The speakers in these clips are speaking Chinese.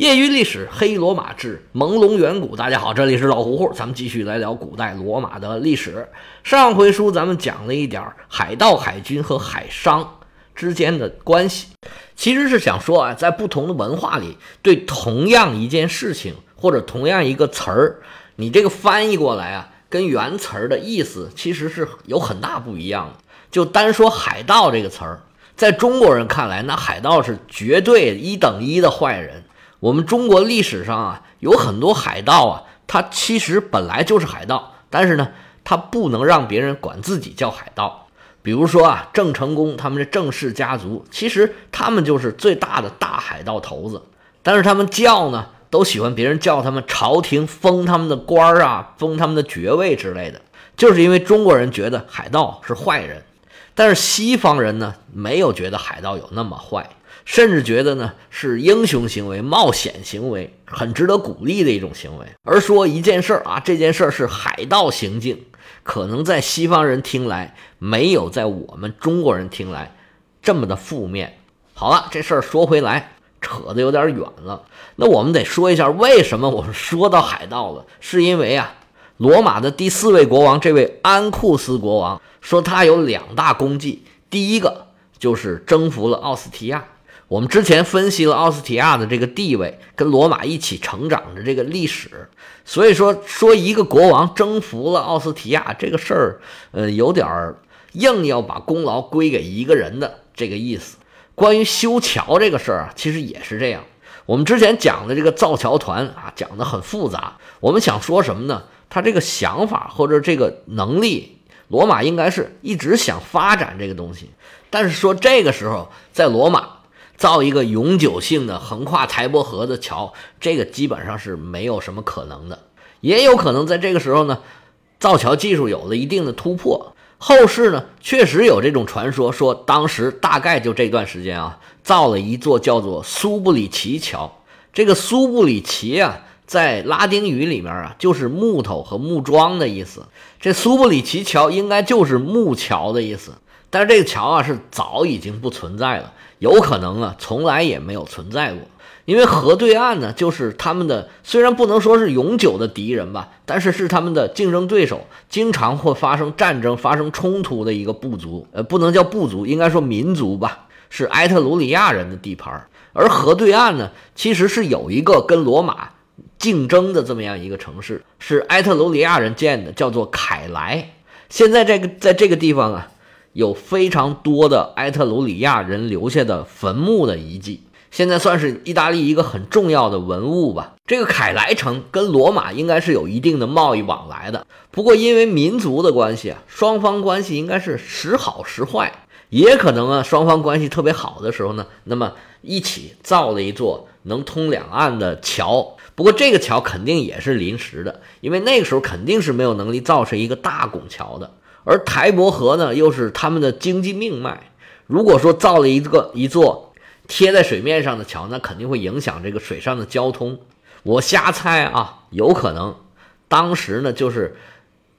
业余历史，黑罗马志朦胧远古。大家好，这里是老胡胡，咱们继续来聊古代罗马的历史。上回书咱们讲了一点海盗、海军和海商之间的关系，其实是想说啊，在不同的文化里，对同样一件事情或者同样一个词儿，你这个翻译过来啊，跟原词儿的意思其实是有很大不一样的。就单说海盗这个词儿，在中国人看来，那海盗是绝对一等一的坏人。我们中国历史上啊，有很多海盗啊，他其实本来就是海盗，但是呢，他不能让别人管自己叫海盗。比如说啊，郑成功他们这郑氏家族，其实他们就是最大的大海盗头子，但是他们叫呢，都喜欢别人叫他们朝廷封他们的官儿啊，封他们的爵位之类的，就是因为中国人觉得海盗是坏人，但是西方人呢，没有觉得海盗有那么坏。甚至觉得呢是英雄行为、冒险行为，很值得鼓励的一种行为。而说一件事儿啊，这件事儿是海盗行径，可能在西方人听来没有在我们中国人听来这么的负面。好了，这事儿说回来，扯得有点远了。那我们得说一下，为什么我们说到海盗了？是因为啊，罗马的第四位国王，这位安库斯国王，说他有两大功绩，第一个就是征服了奥斯提亚。我们之前分析了奥斯提亚的这个地位，跟罗马一起成长的这个历史，所以说说一个国王征服了奥斯提亚这个事儿，呃，有点儿硬要把功劳归给一个人的这个意思。关于修桥这个事儿啊，其实也是这样。我们之前讲的这个造桥团啊，讲的很复杂。我们想说什么呢？他这个想法或者这个能力，罗马应该是一直想发展这个东西，但是说这个时候在罗马。造一个永久性的横跨台伯河的桥，这个基本上是没有什么可能的。也有可能在这个时候呢，造桥技术有了一定的突破。后世呢，确实有这种传说，说当时大概就这段时间啊，造了一座叫做苏布里奇桥。这个苏布里奇啊，在拉丁语里面啊，就是木头和木桩的意思。这苏布里奇桥应该就是木桥的意思。但是这个桥啊，是早已经不存在了。有可能啊，从来也没有存在过，因为河对岸呢，就是他们的虽然不能说是永久的敌人吧，但是是他们的竞争对手，经常会发生战争、发生冲突的一个部族，呃，不能叫部族，应该说民族吧，是埃特鲁里亚人的地盘。而河对岸呢，其实是有一个跟罗马竞争的这么样一个城市，是埃特鲁里亚人建的，叫做凯莱。现在这个在这个地方啊。有非常多的埃特鲁里亚人留下的坟墓的遗迹，现在算是意大利一个很重要的文物吧。这个凯莱城跟罗马应该是有一定的贸易往来的，不过因为民族的关系啊，双方关系应该是时好时坏，也可能啊，双方关系特别好的时候呢，那么一起造了一座能通两岸的桥。不过这个桥肯定也是临时的，因为那个时候肯定是没有能力造成一个大拱桥的。而台伯河呢，又是他们的经济命脉。如果说造了一个一座贴在水面上的桥，那肯定会影响这个水上的交通。我瞎猜啊，有可能当时呢，就是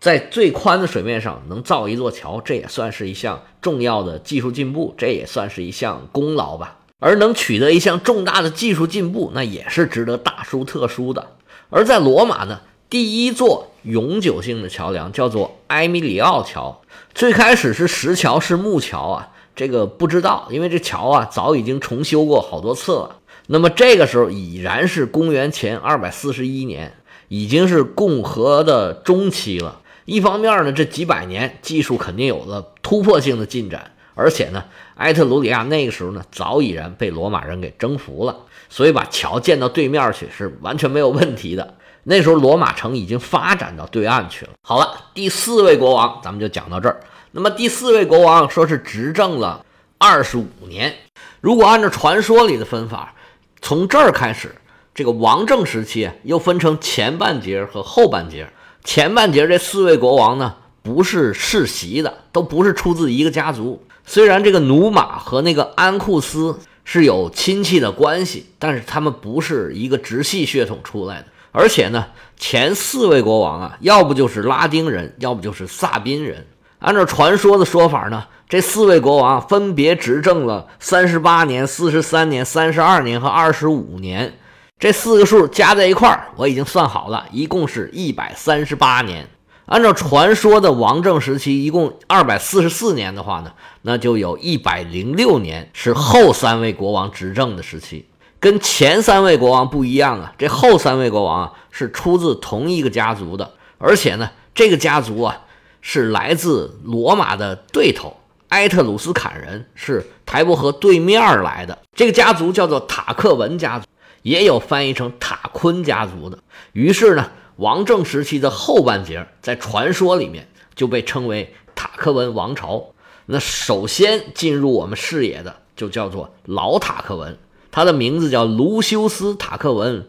在最宽的水面上能造一座桥，这也算是一项重要的技术进步，这也算是一项功劳吧。而能取得一项重大的技术进步，那也是值得大书特书的。而在罗马呢？第一座永久性的桥梁叫做埃米里奥桥，最开始是石桥，是木桥啊，这个不知道，因为这桥啊早已经重修过好多次了。那么这个时候已然是公元前二百四十一年，已经是共和的中期了。一方面呢，这几百年技术肯定有了突破性的进展，而且呢，埃特鲁里亚那个时候呢早已然被罗马人给征服了，所以把桥建到对面去是完全没有问题的。那时候罗马城已经发展到对岸去了。好了，第四位国王咱们就讲到这儿。那么第四位国王说是执政了二十五年。如果按照传说里的分法，从这儿开始，这个王政时期又分成前半截和后半截。前半截这四位国王呢，不是世袭的，都不是出自一个家族。虽然这个努马和那个安库斯是有亲戚的关系，但是他们不是一个直系血统出来的。而且呢，前四位国王啊，要不就是拉丁人，要不就是萨宾人。按照传说的说法呢，这四位国王分别执政了三十八年、四十三年、三十二年和二十五年。这四个数加在一块儿，我已经算好了，一共是一百三十八年。按照传说的王政时期，一共二百四十四年的话呢，那就有一百零六年是后三位国王执政的时期。跟前三位国王不一样啊，这后三位国王啊是出自同一个家族的，而且呢，这个家族啊是来自罗马的对头埃特鲁斯坎人，是台伯河对面来的。这个家族叫做塔克文家族，也有翻译成塔昆家族的。于是呢。王政时期的后半截，在传说里面就被称为塔克文王朝。那首先进入我们视野的，就叫做老塔克文，他的名字叫卢修斯·塔克文·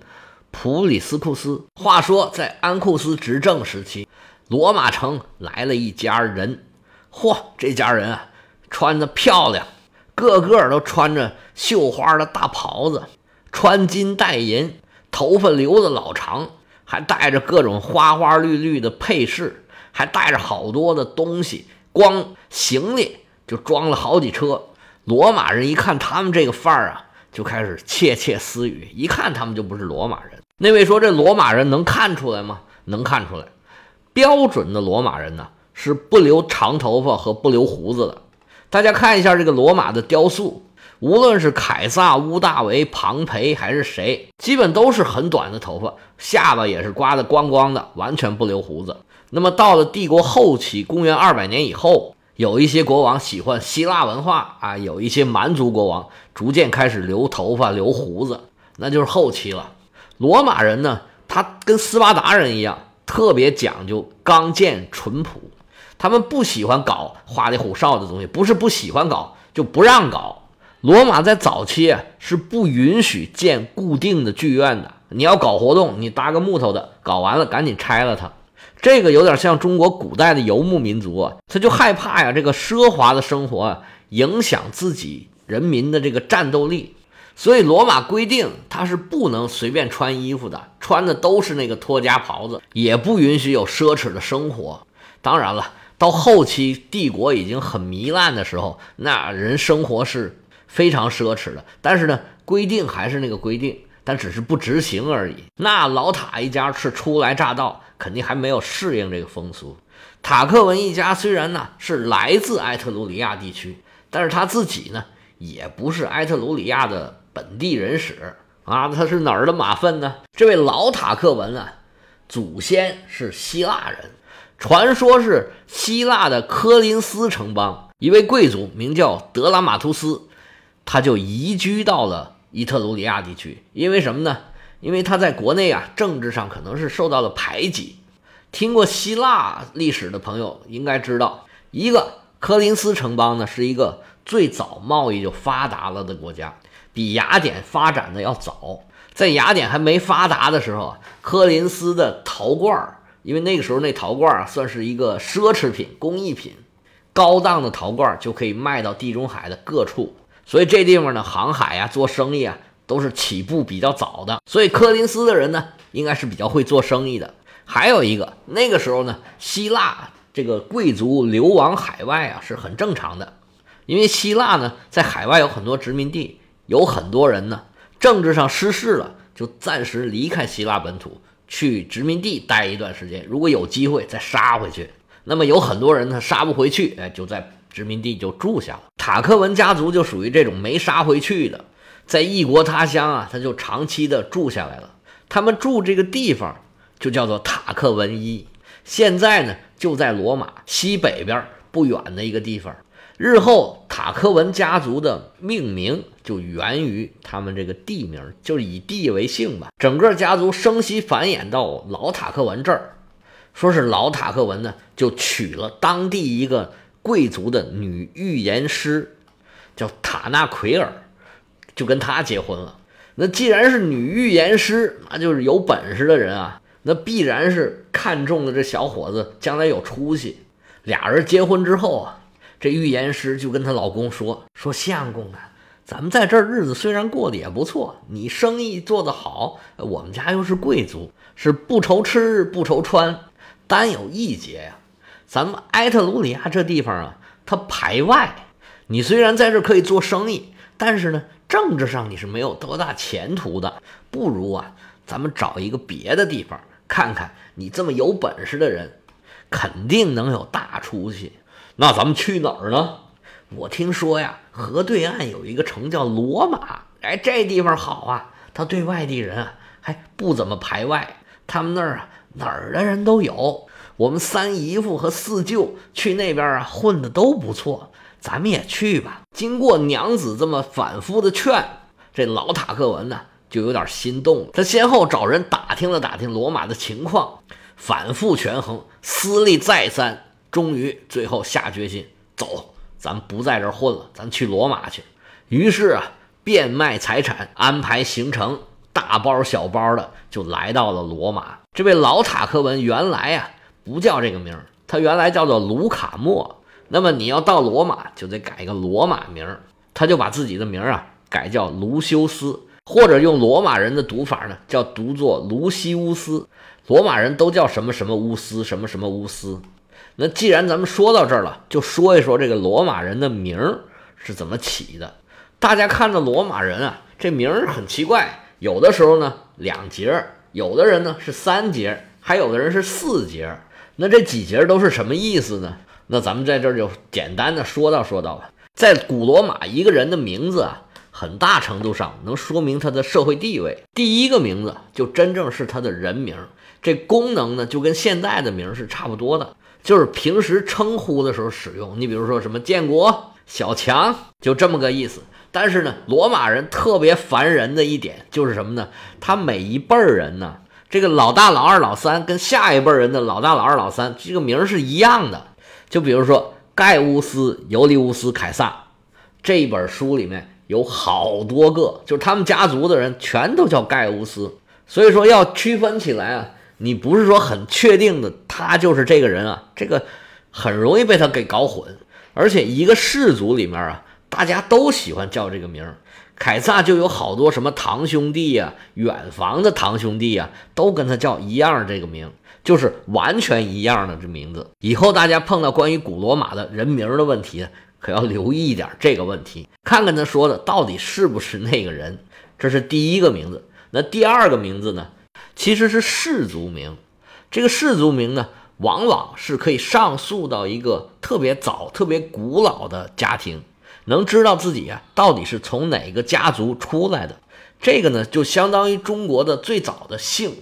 普里斯库斯。话说，在安库斯执政时期，罗马城来了一家人。嚯，这家人啊，穿的漂亮，个个都穿着绣花的大袍子，穿金戴银，头发留的老长。还带着各种花花绿绿的配饰，还带着好多的东西，光行李就装了好几车。罗马人一看他们这个范儿啊，就开始窃窃私语。一看他们就不是罗马人。那位说：“这罗马人能看出来吗？”能看出来。标准的罗马人呢，是不留长头发和不留胡子的。大家看一下这个罗马的雕塑。无论是凯撒、乌大维、庞培还是谁，基本都是很短的头发，下巴也是刮得光光的，完全不留胡子。那么到了帝国后期，公元二百年以后，有一些国王喜欢希腊文化啊，有一些蛮族国王逐渐开始留头发、留胡子，那就是后期了。罗马人呢，他跟斯巴达人一样，特别讲究刚健淳朴，他们不喜欢搞花里胡哨的东西，不是不喜欢搞，就不让搞。罗马在早期啊是不允许建固定的剧院的。你要搞活动，你搭个木头的，搞完了赶紧拆了它。这个有点像中国古代的游牧民族啊，他就害怕呀，这个奢华的生活啊影响自己人民的这个战斗力。所以罗马规定他是不能随便穿衣服的，穿的都是那个托家袍子，也不允许有奢侈的生活。当然了，到后期帝国已经很糜烂的时候，那人生活是。非常奢侈的，但是呢，规定还是那个规定，但只是不执行而已。那老塔一家是初来乍到，肯定还没有适应这个风俗。塔克文一家虽然呢是来自埃特鲁里亚地区，但是他自己呢也不是埃特鲁里亚的本地人史啊，他是哪儿的马粪呢？这位老塔克文啊，祖先是希腊人，传说是希腊的科林斯城邦一位贵族，名叫德拉马图斯。他就移居到了伊特鲁里亚地区，因为什么呢？因为他在国内啊，政治上可能是受到了排挤。听过希腊历史的朋友应该知道，一个科林斯城邦呢，是一个最早贸易就发达了的国家，比雅典发展的要早。在雅典还没发达的时候啊，科林斯的陶罐，因为那个时候那陶罐啊算是一个奢侈品、工艺品，高档的陶罐就可以卖到地中海的各处。所以这地方呢，航海呀、做生意啊，都是起步比较早的。所以科林斯的人呢，应该是比较会做生意的。还有一个，那个时候呢，希腊这个贵族流亡海外啊，是很正常的。因为希腊呢，在海外有很多殖民地，有很多人呢，政治上失势了，就暂时离开希腊本土，去殖民地待一段时间。如果有机会再杀回去，那么有很多人呢杀不回去，哎，就在。殖民地就住下了，塔克文家族就属于这种没杀回去的，在异国他乡啊，他就长期的住下来了。他们住这个地方就叫做塔克文伊，现在呢就在罗马西北边不远的一个地方。日后塔克文家族的命名就源于他们这个地名，就是以地为姓吧。整个家族生息繁衍到老塔克文这儿，说是老塔克文呢就娶了当地一个。贵族的女预言师叫塔纳奎尔，就跟他结婚了。那既然是女预言师，那就是有本事的人啊，那必然是看中了这小伙子将来有出息。俩人结婚之后啊，这预言师就跟她老公说：“说相公啊，咱们在这儿日子虽然过得也不错，你生意做得好，我们家又是贵族，是不愁吃不愁穿，单有一节呀。”咱们埃特鲁里亚这地方啊，它排外。你虽然在这可以做生意，但是呢，政治上你是没有多大前途的，不如啊，咱们找一个别的地方看看。你这么有本事的人，肯定能有大出息。那咱们去哪儿呢？我听说呀，河对岸有一个城叫罗马，哎，这地方好啊，他对外地人啊还不怎么排外。他们那儿啊，哪儿的人都有。我们三姨夫和四舅去那边啊，混的都不错。咱们也去吧。经过娘子这么反复的劝，这老塔克文呢就有点心动了。他先后找人打听了打听罗马的情况，反复权衡，思虑再三，终于最后下决心：走，咱不在这混了，咱去罗马去。于是啊，变卖财产，安排行程，大包小包的就来到了罗马。这位老塔克文原来啊不叫这个名儿，他原来叫做卢卡莫。那么你要到罗马，就得改一个罗马名儿，他就把自己的名儿啊改叫卢修斯，或者用罗马人的读法呢，叫读作卢西乌斯。罗马人都叫什么什么乌斯，什么什么乌斯。那既然咱们说到这儿了，就说一说这个罗马人的名儿是怎么起的。大家看到罗马人啊，这名儿很奇怪，有的时候呢两节，有的人呢是三节，还有的人是四节。那这几节都是什么意思呢？那咱们在这儿就简单的说道说道吧。在古罗马，一个人的名字啊，很大程度上能说明他的社会地位。第一个名字就真正是他的人名，这功能呢就跟现在的名是差不多的，就是平时称呼的时候使用。你比如说什么建国、小强，就这么个意思。但是呢，罗马人特别烦人的一点就是什么呢？他每一辈儿人呢，这个老大、老二、老三跟下一辈人的老大、老二、老三这个名是一样的。就比如说盖乌斯、尤利乌斯、凯撒，这本书里面有好多个，就是他们家族的人全都叫盖乌斯，所以说要区分起来啊，你不是说很确定的他就是这个人啊，这个很容易被他给搞混。而且一个氏族里面啊，大家都喜欢叫这个名儿，凯撒就有好多什么堂兄弟呀、远房的堂兄弟呀，都跟他叫一样这个名。就是完全一样的这名字，以后大家碰到关于古罗马的人名的问题，可要留意一点这个问题，看看他说的到底是不是那个人。这是第一个名字。那第二个名字呢？其实是氏族名。这个氏族名呢，往往是可以上溯到一个特别早、特别古老的家庭，能知道自己啊到底是从哪个家族出来的。这个呢，就相当于中国的最早的姓。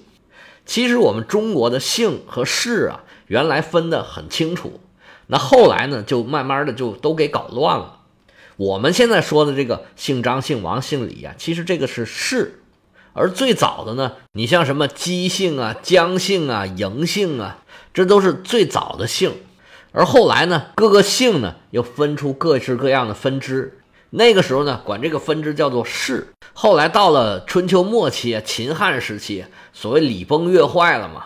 其实我们中国的姓和氏啊，原来分得很清楚，那后来呢，就慢慢的就都给搞乱了。我们现在说的这个姓张、姓王、姓李啊，其实这个是氏，而最早的呢，你像什么姬姓啊、姜姓啊、嬴姓啊，这都是最早的姓。而后来呢，各个姓呢又分出各式各样的分支。那个时候呢，管这个分支叫做氏。后来到了春秋末期啊，秦汉时期，所谓礼崩乐坏了嘛，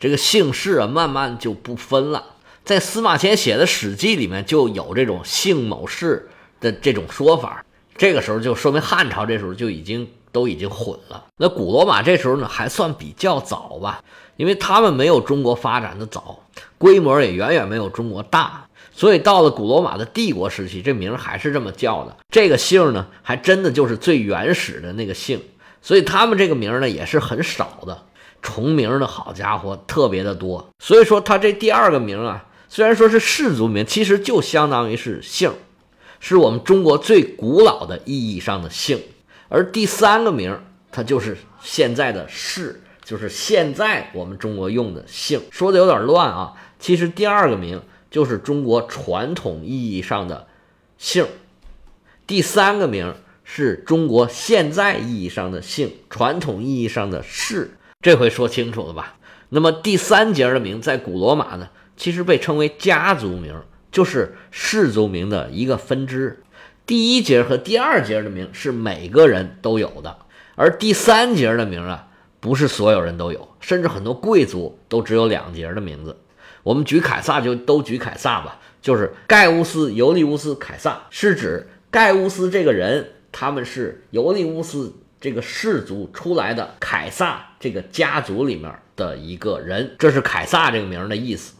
这个姓氏啊，慢慢就不分了。在司马迁写的《史记》里面就有这种姓某氏的这种说法。这个时候就说明汉朝这时候就已经都已经混了。那古罗马这时候呢，还算比较早吧，因为他们没有中国发展的早，规模也远远没有中国大。所以到了古罗马的帝国时期，这名还是这么叫的。这个姓呢，还真的就是最原始的那个姓。所以他们这个名呢，也是很少的。重名的好家伙，特别的多。所以说他这第二个名啊，虽然说是氏族名，其实就相当于是姓，是我们中国最古老的意义上的姓。而第三个名，它就是现在的氏，就是现在我们中国用的姓。说的有点乱啊，其实第二个名。就是中国传统意义上的姓，第三个名是中国现在意义上的姓，传统意义上的氏。这回说清楚了吧？那么第三节的名在古罗马呢，其实被称为家族名，就是氏族名的一个分支。第一节和第二节的名是每个人都有的，而第三节的名啊，不是所有人都有，甚至很多贵族都只有两节的名字。我们举凯撒就都举凯撒吧，就是盖乌斯、尤利乌斯、凯撒，是指盖乌斯这个人，他们是尤利乌斯这个氏族出来的，凯撒这个家族里面的一个人，这是凯撒这个名的意思。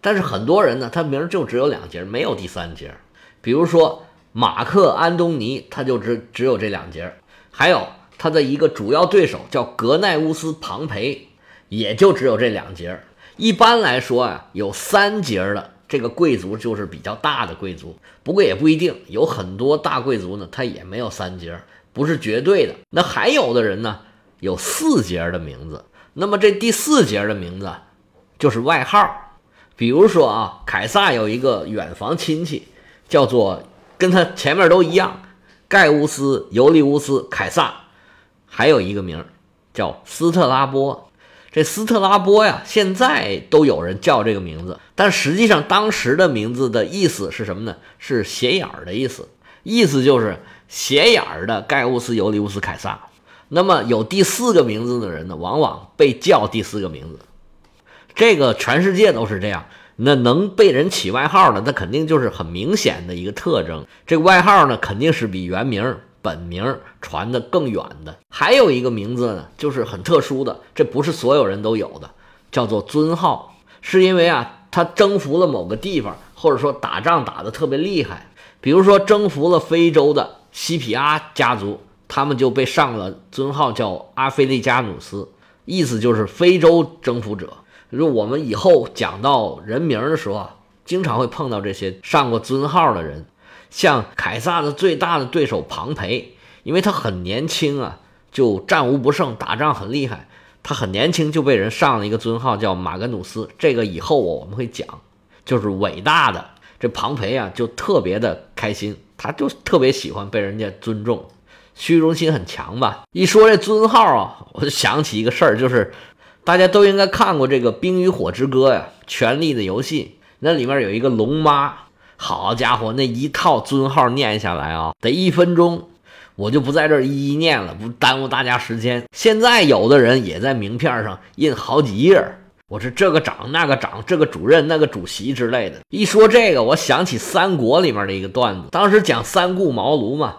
但是很多人呢，他名就只有两节，没有第三节。比如说马克安东尼，他就只只有这两节还有他的一个主要对手叫格奈乌斯庞培，也就只有这两节一般来说啊，有三节的这个贵族就是比较大的贵族，不过也不一定，有很多大贵族呢，他也没有三节不是绝对的。那还有的人呢，有四节的名字，那么这第四节的名字就是外号。比如说啊，凯撒有一个远房亲戚，叫做跟他前面都一样，盖乌斯、尤利乌斯、凯撒，还有一个名叫斯特拉波。这斯特拉波呀，现在都有人叫这个名字，但实际上当时的名字的意思是什么呢？是斜眼儿的意思，意思就是斜眼儿的盖乌斯、尤利乌斯、凯撒。那么有第四个名字的人呢，往往被叫第四个名字。这个全世界都是这样。那能被人起外号的，那肯定就是很明显的一个特征。这个外号呢，肯定是比原名。本名传的更远的，还有一个名字呢，就是很特殊的，这不是所有人都有的，叫做尊号，是因为啊，他征服了某个地方，或者说打仗打得特别厉害，比如说征服了非洲的西皮阿家族，他们就被上了尊号，叫阿非利加努斯，意思就是非洲征服者。如我们以后讲到人名的时候啊，经常会碰到这些上过尊号的人。像凯撒的最大的对手庞培，因为他很年轻啊，就战无不胜，打仗很厉害。他很年轻就被人上了一个尊号，叫马格努斯。这个以后我们会讲，就是伟大的这庞培啊，就特别的开心，他就特别喜欢被人家尊重，虚荣心很强吧。一说这尊号啊，我就想起一个事儿，就是大家都应该看过这个《冰与火之歌》呀，《权力的游戏》，那里面有一个龙妈。好家伙，那一套尊号念下来啊，得一分钟，我就不在这儿一一念了，不耽误大家时间。现在有的人也在名片上印好几页，我是这个长那个长，这个主任那个主席之类的。一说这个，我想起三国里面的一个段子，当时讲三顾茅庐嘛，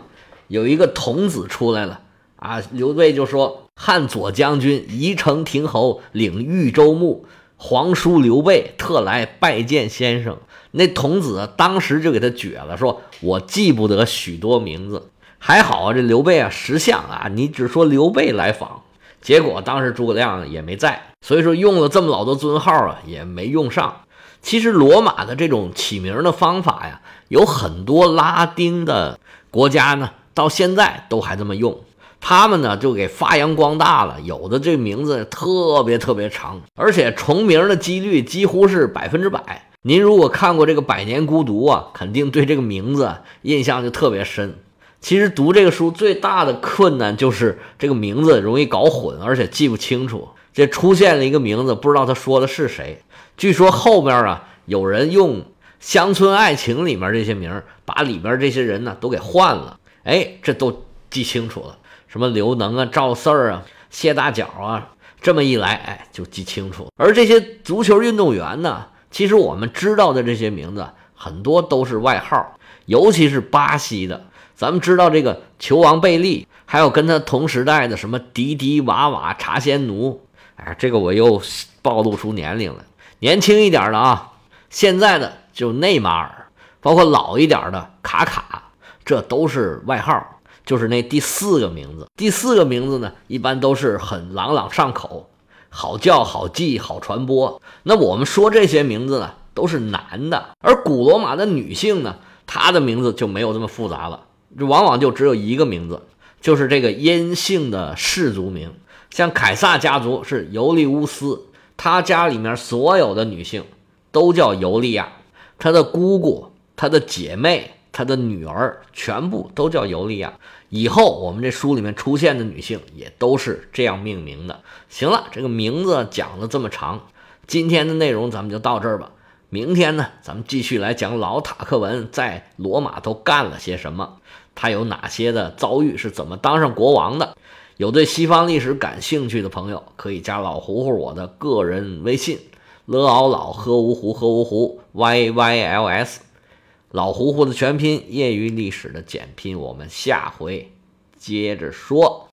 有一个童子出来了啊，刘备就说：“汉左将军宜城亭侯领豫州牧，皇叔刘备特来拜见先生。”那童子当时就给他撅了，说：“我记不得许多名字，还好啊，这刘备啊识相啊，你只说刘备来访。”结果当时诸葛亮也没在，所以说用了这么老多尊号啊，也没用上。其实罗马的这种起名的方法呀，有很多拉丁的国家呢，到现在都还这么用。他们呢就给发扬光大了，有的这名字特别特别长，而且重名的几率几乎是百分之百。您如果看过这个《百年孤独》啊，肯定对这个名字印象就特别深。其实读这个书最大的困难就是这个名字容易搞混，而且记不清楚。这出现了一个名字，不知道他说的是谁。据说后面啊，有人用《乡村爱情》里面这些名儿把里边这些人呢都给换了。哎，这都记清楚了，什么刘能啊、赵四儿啊、谢大脚啊，这么一来，哎，就记清楚。而这些足球运动员呢？其实我们知道的这些名字很多都是外号，尤其是巴西的。咱们知道这个球王贝利，还有跟他同时代的什么迪迪、瓦瓦、查仙奴。哎，这个我又暴露出年龄了。年轻一点的啊，现在的就内马尔，包括老一点的卡卡，这都是外号，就是那第四个名字。第四个名字呢，一般都是很朗朗上口。好叫好记好传播。那我们说这些名字呢，都是男的，而古罗马的女性呢，她的名字就没有这么复杂了，就往往就只有一个名字，就是这个阴性的氏族名。像凯撒家族是尤利乌斯，他家里面所有的女性都叫尤利亚，他的姑姑、他的姐妹、他的女儿全部都叫尤利亚。以后我们这书里面出现的女性也都是这样命名的。行了，这个名字讲了这么长，今天的内容咱们就到这儿吧。明天呢，咱们继续来讲老塔克文在罗马都干了些什么，他有哪些的遭遇，是怎么当上国王的。有对西方历史感兴趣的朋友，可以加老胡胡我的个人微信：l 敖老喝芜湖喝芜湖 y y l s。老糊糊的全拼，业余历史的简拼，我们下回接着说。